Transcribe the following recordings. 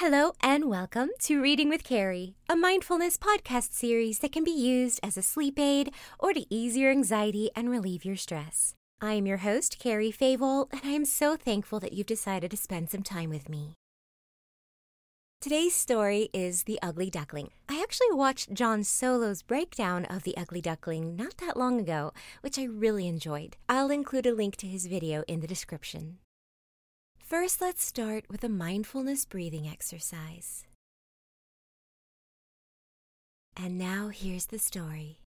Hello and welcome to Reading with Carrie, a mindfulness podcast series that can be used as a sleep aid or to ease your anxiety and relieve your stress. I am your host, Carrie Favol, and I am so thankful that you've decided to spend some time with me. Today's story is The Ugly Duckling. I actually watched Jon Solo's breakdown of The Ugly Duckling not that long ago, which I really enjoyed. I'll include a link to his video in the description. First, let's start with a mindfulness breathing exercise. And now here's the story.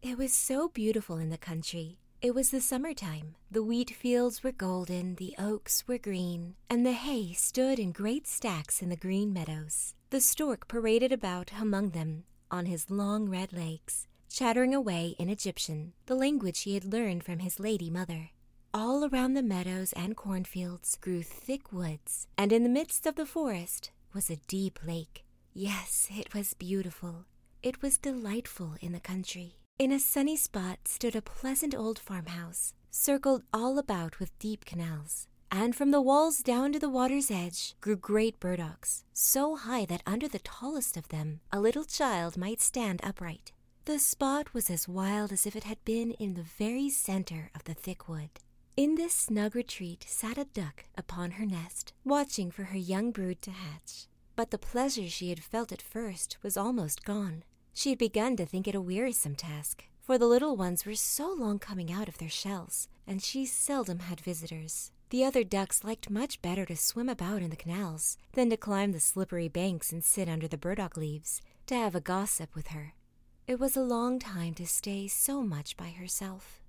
It was so beautiful in the country. It was the summertime. The wheat fields were golden, the oaks were green, and the hay stood in great stacks in the green meadows. The stork paraded about among them on his long red legs, chattering away in Egyptian, the language he had learned from his lady mother. All around the meadows and cornfields grew thick woods, and in the midst of the forest was a deep lake. Yes, it was beautiful. It was delightful in the country. In a sunny spot stood a pleasant old farmhouse, circled all about with deep canals. And from the walls down to the water's edge grew great burdocks, so high that under the tallest of them a little child might stand upright. The spot was as wild as if it had been in the very center of the thick wood. In this snug retreat sat a duck upon her nest, watching for her young brood to hatch. But the pleasure she had felt at first was almost gone. She had begun to think it a wearisome task, for the little ones were so long coming out of their shells, and she seldom had visitors. The other ducks liked much better to swim about in the canals than to climb the slippery banks and sit under the burdock leaves to have a gossip with her. It was a long time to stay so much by herself.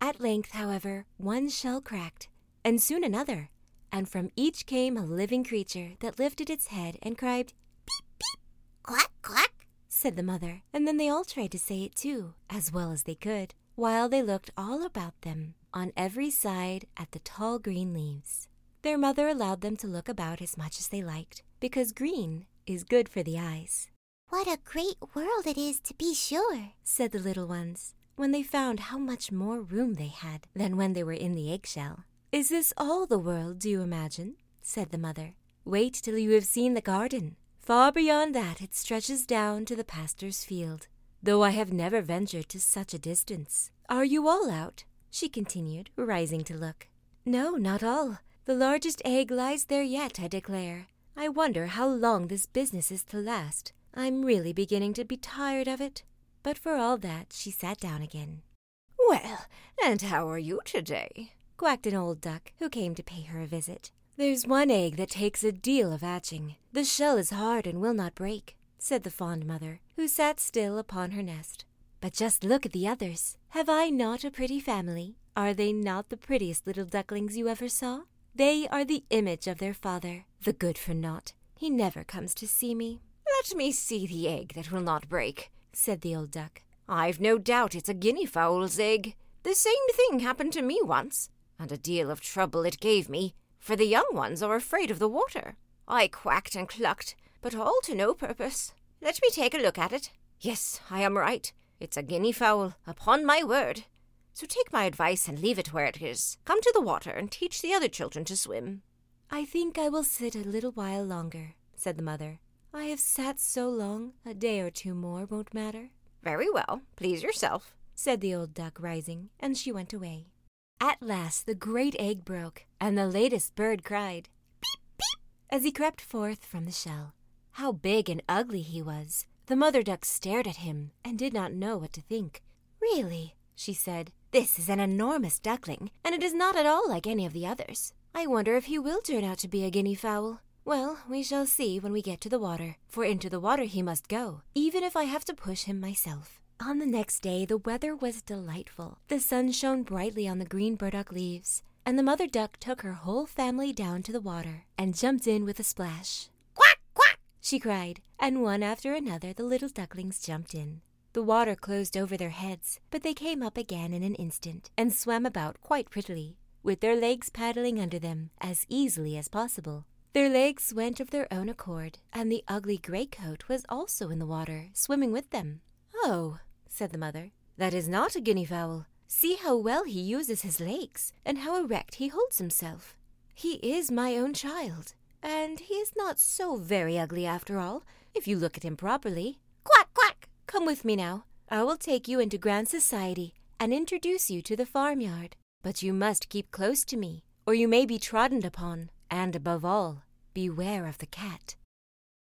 At length, however, one shell cracked, and soon another, and from each came a living creature that lifted its head and cried, Peep, peep, quack, quack, said the mother, and then they all tried to say it too, as well as they could, while they looked all about them, on every side at the tall green leaves. Their mother allowed them to look about as much as they liked, because green is good for the eyes. What a great world it is, to be sure, said the little ones when they found how much more room they had than when they were in the eggshell. Is this all the world, do you imagine? said the mother. Wait till you have seen the garden. Far beyond that it stretches down to the pastor's field, though I have never ventured to such a distance. Are you all out? she continued, rising to look. No, not all. The largest egg lies there yet, I declare. I wonder how long this business is to last. I'm really beginning to be tired of it. But for all that, she sat down again. Well, and how are you today? quacked an old duck who came to pay her a visit. There's one egg that takes a deal of hatching. The shell is hard and will not break, said the fond mother, who sat still upon her nest. But just look at the others. Have I not a pretty family? Are they not the prettiest little ducklings you ever saw? They are the image of their father, the good for naught. He never comes to see me. Let me see the egg that will not break, said the old duck. I've no doubt it's a guinea fowl's egg. The same thing happened to me once, and a deal of trouble it gave me, for the young ones are afraid of the water. I quacked and clucked, but all to no purpose. Let me take a look at it. Yes, I am right. It's a guinea fowl, upon my word. So take my advice and leave it where it is. Come to the water and teach the other children to swim. I think I will sit a little while longer, said the mother. I have sat so long, a day or two more won't matter. Very well, please yourself, said the old duck, rising, and she went away. At last the great egg broke, and the latest bird cried, Peep, peep, as he crept forth from the shell. How big and ugly he was! The mother duck stared at him and did not know what to think. Really, she said, this is an enormous duckling, and it is not at all like any of the others. I wonder if he will turn out to be a guinea fowl. Well, we shall see when we get to the water, for into the water he must go, even if I have to push him myself. On the next day, the weather was delightful. The sun shone brightly on the green burdock leaves, and the mother duck took her whole family down to the water and jumped in with a splash. Quack, quack, she cried, and one after another the little ducklings jumped in. The water closed over their heads, but they came up again in an instant and swam about quite prettily, with their legs paddling under them as easily as possible. Their legs went of their own accord, and the ugly gray coat was also in the water, swimming with them. Oh, said the mother, that is not a guinea fowl. See how well he uses his legs, and how erect he holds himself. He is my own child, and he is not so very ugly after all, if you look at him properly. Quack, quack. Come with me now. I will take you into grand society and introduce you to the farmyard. But you must keep close to me, or you may be trodden upon, and above all, beware of the cat.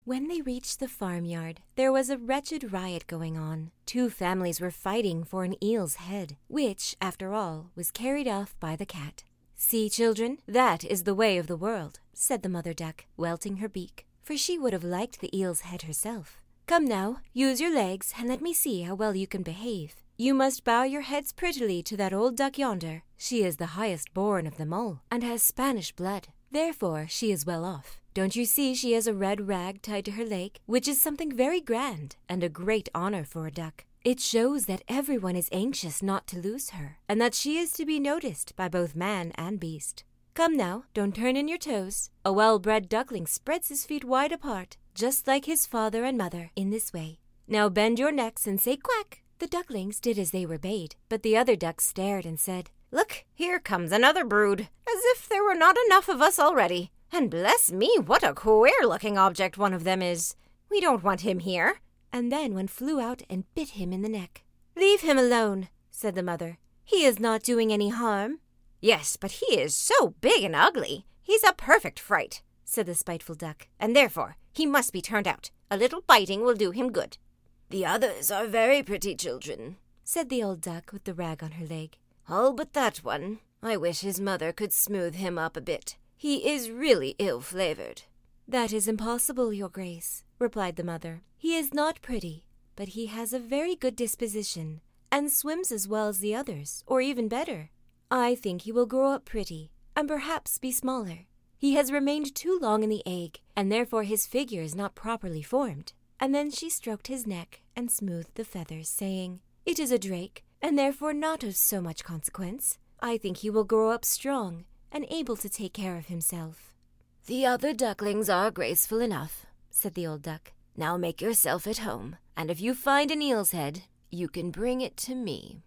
When they reached the farmyard, there was a wretched riot going on. Two families were fighting for an eel's head, which, after all, was carried off by the cat. See, children, that is the way of the world, said the mother duck, welting her beak, for she would have liked the eel's head herself. Come now, use your legs, and let me see how well you can behave. You must bow your heads prettily to that old duck yonder. She is the highest born of them all, and has Spanish blood. Therefore she is well off. Don't you see she has a red rag tied to her leg, which is something very grand and a great honor for a duck. It shows that everyone is anxious not to lose her, and that she is to be noticed by both man and beast. Come now, don't turn in your toes. A well bred duckling spreads his feet wide apart, just like his father and mother, in this way. Now bend your necks and say quack. The ducklings did as they were bade, but the other ducks stared and said, Look, here comes another brood, as if there were not enough of us already. And bless me, what a queer looking object one of them is. We don't want him here. And then one flew out and bit him in the neck. Leave him alone, said the mother. He is not doing any harm. Yes, but he is so big and ugly. He's a perfect fright, said the spiteful duck, and therefore he must be turned out. A little biting will do him good. The others are very pretty children, said the old duck with the rag on her leg. All but that one. I wish his mother could smooth him up a bit. He is really ill flavored. That is impossible, Your Grace, replied the mother. He is not pretty, but he has a very good disposition, and swims as well as the others, or even better. I think he will grow up pretty, and perhaps be smaller. He has remained too long in the egg, and therefore his figure is not properly formed. And then she stroked his neck and smoothed the feathers, saying, It is a drake, and therefore not of so much consequence. I think he will grow up strong and able to take care of himself. The other ducklings are graceful enough, said the old duck. Now make yourself at home, and if you find an eel's head, you can bring it to me.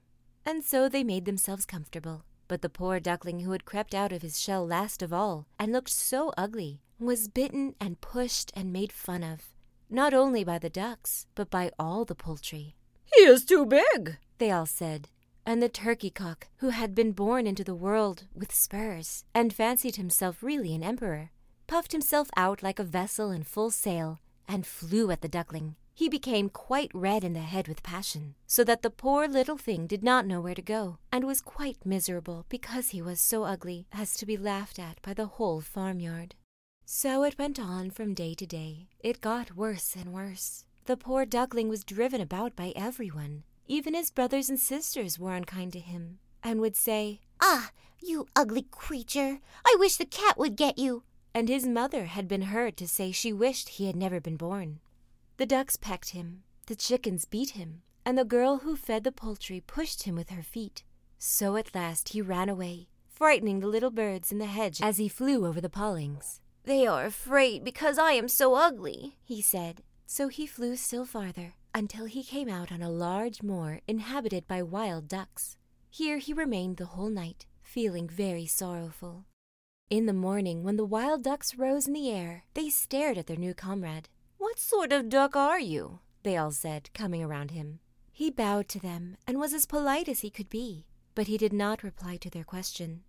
And so they made themselves comfortable. But the poor duckling who had crept out of his shell last of all, and looked so ugly, was bitten and pushed and made fun of, not only by the ducks, but by all the poultry. He is too big, they all said, and the turkey cock, who had been born into the world with spurs, and fancied himself really an emperor, puffed himself out like a vessel in full sail, and flew at the duckling. He became quite red in the head with passion, so that the poor little thing did not know where to go, and was quite miserable because he was so ugly as to be laughed at by the whole farmyard. So it went on from day to day. It got worse and worse. The poor duckling was driven about by everyone. Even his brothers and sisters were unkind to him, and would say, Ah, you ugly creature! I wish the cat would get you. And his mother had been heard to say she wished he had never been born. The ducks pecked him, the chickens beat him, and the girl who fed the poultry pushed him with her feet. So at last he ran away, frightening the little birds in the hedge as he flew over the pollings. They are afraid because I am so ugly, he said. So he flew still farther until he came out on a large moor inhabited by wild ducks. Here he remained the whole night, feeling very sorrowful. In the morning, when the wild ducks rose in the air, they stared at their new comrade. What sort of duck are you? they all said, coming around him. He bowed to them and was as polite as he could be, but he did not reply to their question.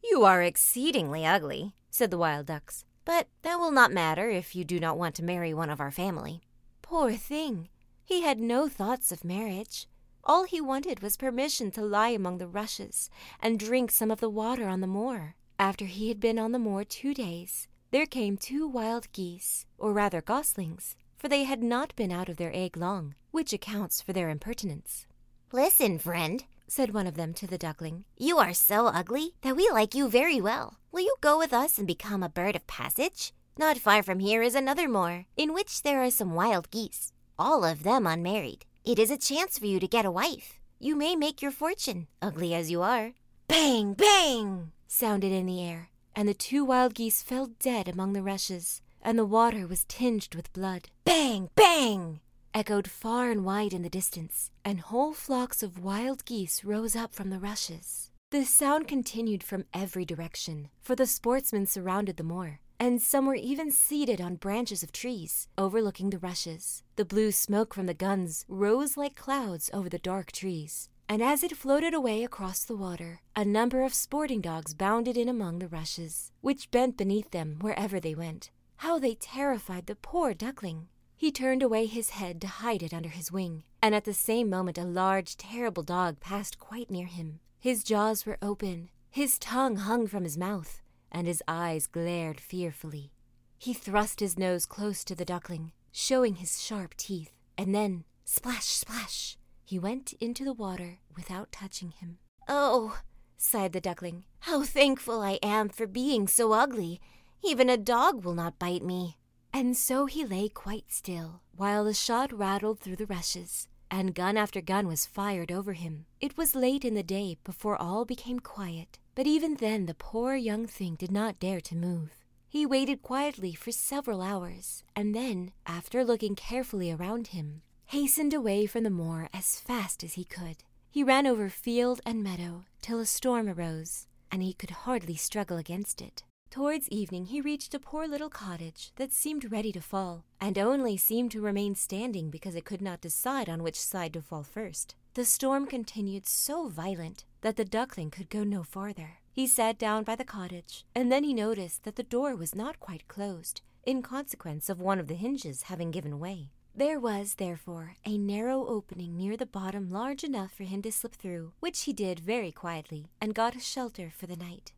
You are exceedingly ugly, said the wild ducks, but that will not matter if you do not want to marry one of our family. Poor thing! He had no thoughts of marriage. All he wanted was permission to lie among the rushes and drink some of the water on the moor. After he had been on the moor two days, there came two wild geese, or rather goslings, for they had not been out of their egg long, which accounts for their impertinence. Listen, friend, said one of them to the duckling. You are so ugly that we like you very well. Will you go with us and become a bird of passage? Not far from here is another moor, in which there are some wild geese, all of them unmarried. It is a chance for you to get a wife. You may make your fortune, ugly as you are. Bang, bang, sounded in the air, and the two wild geese fell dead among the rushes, and the water was tinged with blood. Bang, bang, echoed far and wide in the distance, and whole flocks of wild geese rose up from the rushes. The sound continued from every direction, for the sportsmen surrounded the moor, and some were even seated on branches of trees, overlooking the rushes. The blue smoke from the guns rose like clouds over the dark trees, and as it floated away across the water, a number of sporting dogs bounded in among the rushes, which bent beneath them wherever they went. How they terrified the poor duckling! He turned away his head to hide it under his wing, and at the same moment a large, terrible dog passed quite near him. His jaws were open, his tongue hung from his mouth, and his eyes glared fearfully. He thrust his nose close to the duckling, showing his sharp teeth, and then, splash, splash, he went into the water without touching him. Oh, sighed the duckling, how thankful I am for being so ugly. Even a dog will not bite me. And so he lay quite still, while the shot rattled through the rushes, and gun after gun was fired over him. It was late in the day before all became quiet, but even then the poor young thing did not dare to move. He waited quietly for several hours, and then, after looking carefully around him, hastened away from the moor as fast as he could. He ran over field and meadow till a storm arose, and he could hardly struggle against it. Towards evening he reached a poor little cottage that seemed ready to fall, and only seemed to remain standing because it could not decide on which side to fall first. The storm continued so violent that the duckling could go no farther. He sat down by the cottage, and then he noticed that the door was not quite closed, in consequence of one of the hinges having given way. There was, therefore, a narrow opening near the bottom large enough for him to slip through, which he did very quietly, and got a shelter for the night.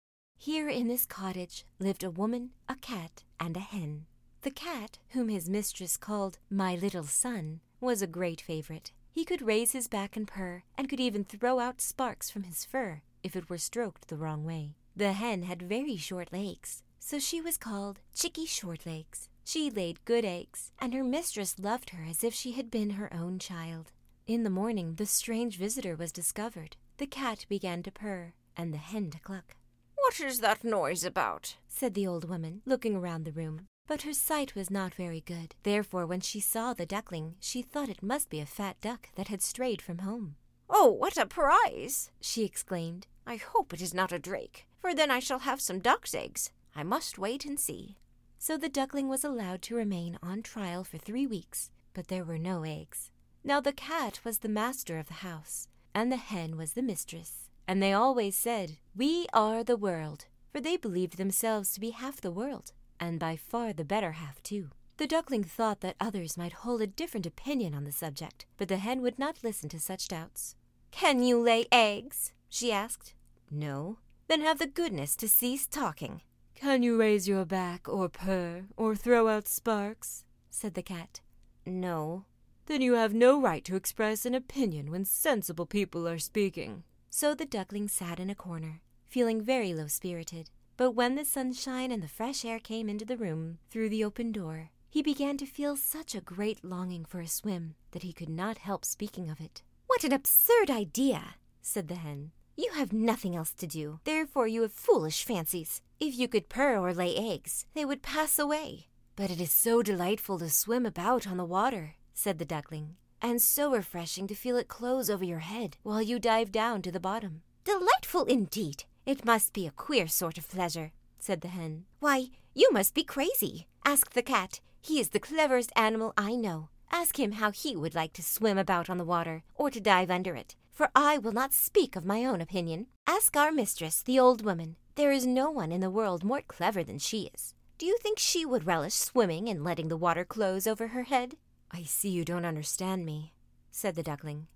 Here in this cottage lived a woman, a cat, and a hen. The cat, whom his mistress called my little son, was a great favorite. He could raise his back and purr, and could even throw out sparks from his fur if it were stroked the wrong way. The hen had very short legs, so she was called Chickie Shortlegs. She laid good eggs, and her mistress loved her as if she had been her own child. In the morning, the strange visitor was discovered. The cat began to purr, and the hen to cluck. What is that noise about? said the old woman, looking around the room. But her sight was not very good. Therefore, when she saw the duckling, she thought it must be a fat duck that had strayed from home. Oh, what a prize! she exclaimed. I hope it is not a drake, for then I shall have some duck's eggs. I must wait and see. So the duckling was allowed to remain on trial for three weeks, but there were no eggs. Now the cat was the master of the house, and the hen was the mistress. And they always said, We are the world, for they believed themselves to be half the world, and by far the better half, too. The duckling thought that others might hold a different opinion on the subject, but the hen would not listen to such doubts. Can you lay eggs? she asked. No. Then have the goodness to cease talking. Can you raise your back, or purr, or throw out sparks? said the cat. No. Then you have no right to express an opinion when sensible people are speaking. So the duckling sat in a corner, feeling very low spirited. But when the sunshine and the fresh air came into the room through the open door, he began to feel such a great longing for a swim that he could not help speaking of it. What an absurd idea, said the hen. You have nothing else to do, therefore you have foolish fancies. If you could purr or lay eggs, they would pass away. But it is so delightful to swim about on the water, said the duckling and so refreshing to feel it close over your head while you dive down to the bottom. Delightful indeed! It must be a queer sort of pleasure, said the hen. Why, you must be crazy. Ask the cat. He is the cleverest animal I know. Ask him how he would like to swim about on the water, or to dive under it. For I will not speak of my own opinion. Ask our mistress, the old woman. There is no one in the world more clever than she is. Do you think she would relish swimming and letting the water close over her head? I see you don't understand me, said the duckling.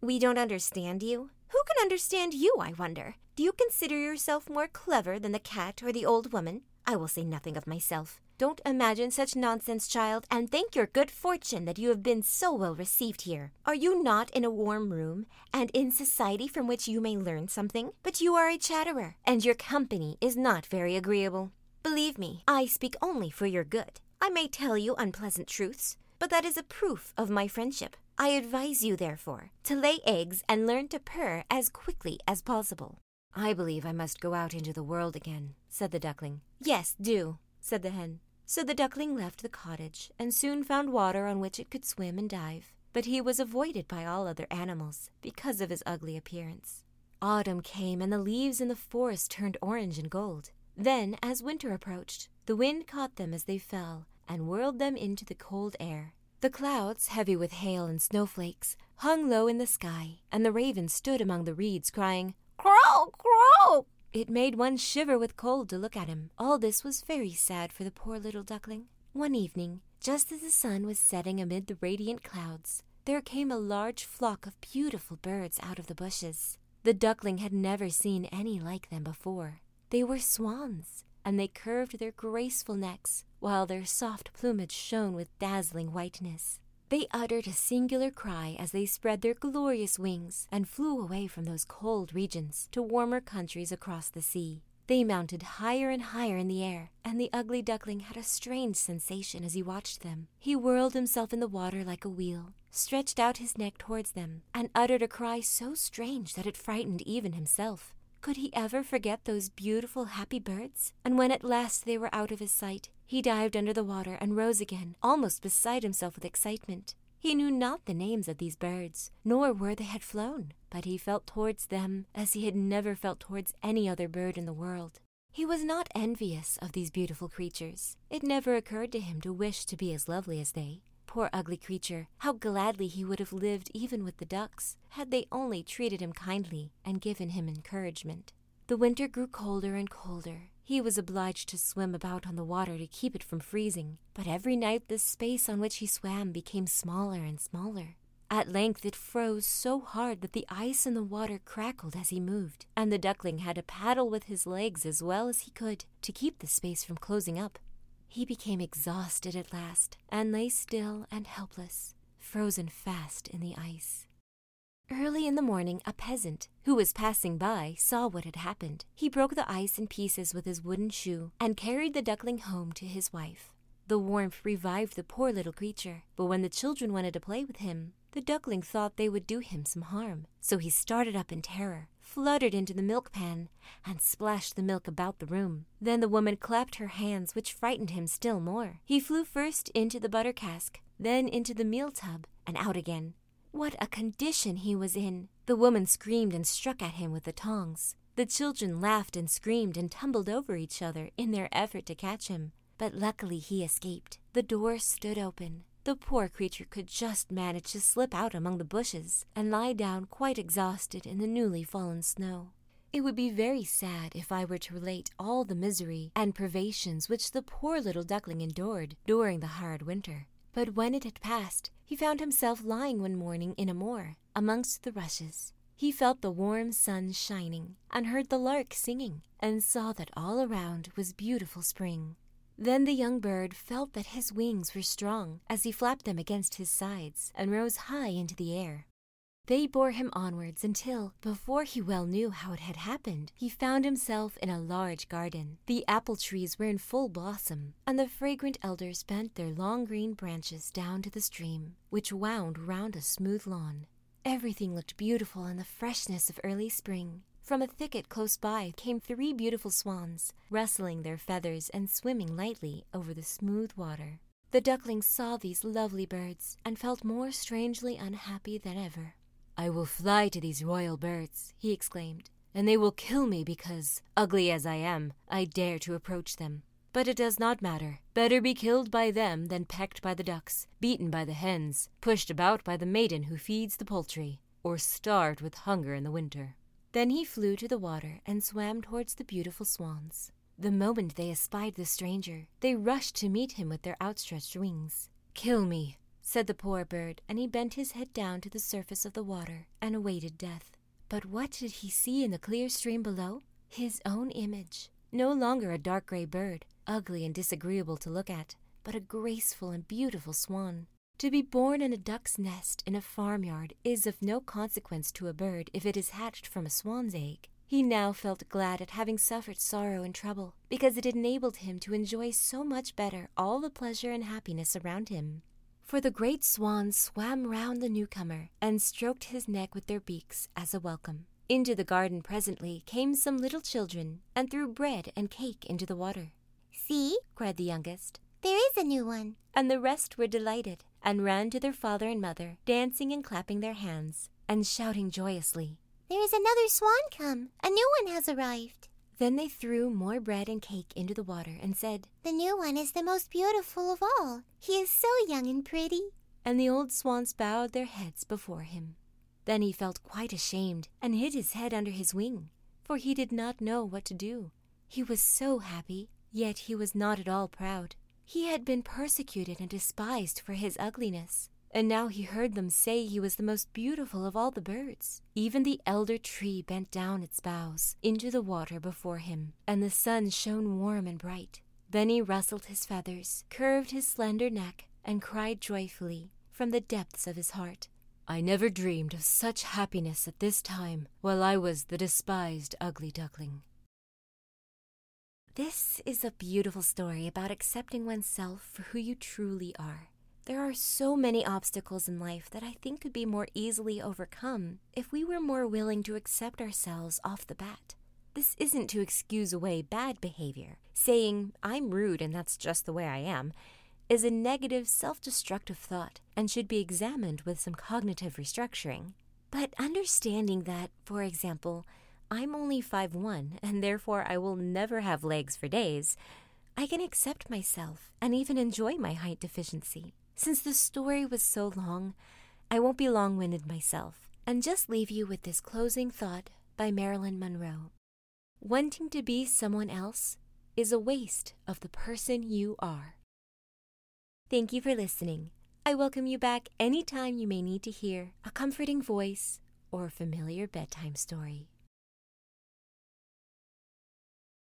We don't understand you? Who can understand you, I wonder? Do you consider yourself more clever than the cat or the old woman? I will say nothing of myself. Don't imagine such nonsense, child, and thank your good fortune that you have been so well received here. Are you not in a warm room and in society from which you may learn something? But you are a chatterer, and your company is not very agreeable. Believe me, I speak only for your good. I may tell you unpleasant truths, but that is a proof of my friendship. I advise you, therefore, to lay eggs and learn to purr as quickly as possible. I believe I must go out into the world again, said the duckling. Yes, do, said the hen. So the duckling left the cottage and soon found water on which it could swim and dive. But he was avoided by all other animals because of his ugly appearance. Autumn came, and the leaves in the forest turned orange and gold. Then, as winter approached, the wind caught them as they fell and whirled them into the cold air. The clouds, heavy with hail and snowflakes, hung low in the sky, and the raven stood among the reeds, crying, Crow, crow! It made one shiver with cold to look at him. All this was very sad for the poor little duckling. One evening, just as the sun was setting amid the radiant clouds, there came a large flock of beautiful birds out of the bushes. The duckling had never seen any like them before. They were swans, and they curved their graceful necks, while their soft plumage shone with dazzling whiteness. They uttered a singular cry as they spread their glorious wings and flew away from those cold regions to warmer countries across the sea. They mounted higher and higher in the air, and the ugly duckling had a strange sensation as he watched them. He whirled himself in the water like a wheel, stretched out his neck towards them, and uttered a cry so strange that it frightened even himself. Could he ever forget those beautiful, happy birds? And when at last they were out of his sight, he dived under the water and rose again, almost beside himself with excitement. He knew not the names of these birds, nor where they had flown, but he felt towards them as he had never felt towards any other bird in the world. He was not envious of these beautiful creatures. It never occurred to him to wish to be as lovely as they. Poor ugly creature, how gladly he would have lived even with the ducks, had they only treated him kindly and given him encouragement. The winter grew colder and colder, he was obliged to swim about on the water to keep it from freezing, but every night the space on which he swam became smaller and smaller. At length it froze so hard that the ice in the water crackled as he moved, and the duckling had to paddle with his legs as well as he could to keep the space from closing up. He became exhausted at last and lay still and helpless, frozen fast in the ice. Early in the morning, a peasant who was passing by saw what had happened. He broke the ice in pieces with his wooden shoe and carried the duckling home to his wife. The warmth revived the poor little creature, but when the children wanted to play with him, the duckling thought they would do him some harm. So he started up in terror, fluttered into the milk pan, and splashed the milk about the room. Then the woman clapped her hands, which frightened him still more. He flew first into the butter cask, then into the meal tub, and out again. What a condition he was in! The woman screamed and struck at him with the tongs. The children laughed and screamed and tumbled over each other in their effort to catch him. But luckily he escaped. The door stood open. The poor creature could just manage to slip out among the bushes and lie down quite exhausted in the newly fallen snow. It would be very sad if I were to relate all the misery and privations which the poor little duckling endured during the hard winter. But when it had passed, he found himself lying one morning in a moor, amongst the rushes. He felt the warm sun shining, and heard the lark singing, and saw that all around was beautiful spring. Then the young bird felt that his wings were strong as he flapped them against his sides and rose high into the air. They bore him onwards until, before he well knew how it had happened, he found himself in a large garden. The apple trees were in full blossom, and the fragrant elders bent their long green branches down to the stream, which wound round a smooth lawn. Everything looked beautiful in the freshness of early spring. From a thicket close by came three beautiful swans, rustling their feathers and swimming lightly over the smooth water. The duckling saw these lovely birds and felt more strangely unhappy than ever. I will fly to these royal birds, he exclaimed, and they will kill me because, ugly as I am, I dare to approach them. But it does not matter. Better be killed by them than pecked by the ducks, beaten by the hens, pushed about by the maiden who feeds the poultry, or starved with hunger in the winter. Then he flew to the water and swam towards the beautiful swans. The moment they espied the stranger, they rushed to meet him with their outstretched wings. Kill me, said the poor bird, and he bent his head down to the surface of the water and awaited death. But what did he see in the clear stream below? His own image. No longer a dark gray bird, ugly and disagreeable to look at, but a graceful and beautiful swan. To be born in a duck's nest in a farmyard is of no consequence to a bird if it is hatched from a swan's egg. He now felt glad at having suffered sorrow and trouble, because it enabled him to enjoy so much better all the pleasure and happiness around him for the great swans swam round the newcomer and stroked his neck with their beaks as a welcome. Into the garden presently came some little children and threw bread and cake into the water. See, cried the youngest, there is a new one. And the rest were delighted and ran to their father and mother, dancing and clapping their hands and shouting joyously. There is another swan come. A new one has arrived. Then they threw more bread and cake into the water and said, The new one is the most beautiful of all. He is so young and pretty. And the old swans bowed their heads before him. Then he felt quite ashamed and hid his head under his wing, for he did not know what to do. He was so happy, yet he was not at all proud. He had been persecuted and despised for his ugliness, and now he heard them say he was the most beautiful of all the birds. Even the elder tree bent down its boughs into the water before him, and the sun shone warm and bright. Then he rustled his feathers, curved his slender neck, and cried joyfully from the depths of his heart. I never dreamed of such happiness at this time, while I was the despised ugly duckling. This is a beautiful story about accepting oneself for who you truly are. There are so many obstacles in life that I think could be more easily overcome if we were more willing to accept ourselves off the bat. This isn't to excuse away bad behavior. Saying, I'm rude and that's just the way I am, is a negative, self destructive thought and should be examined with some cognitive restructuring. But understanding that, for example, I'm only five one and therefore I will never have legs for days, I can accept myself and even enjoy my height deficiency. Since the story was so long, I won't be long winded myself and just leave you with this closing thought by Marilyn Monroe. Wanting to be someone else is a waste of the person you are. Thank you for listening. I welcome you back anytime you may need to hear a comforting voice or a familiar bedtime story.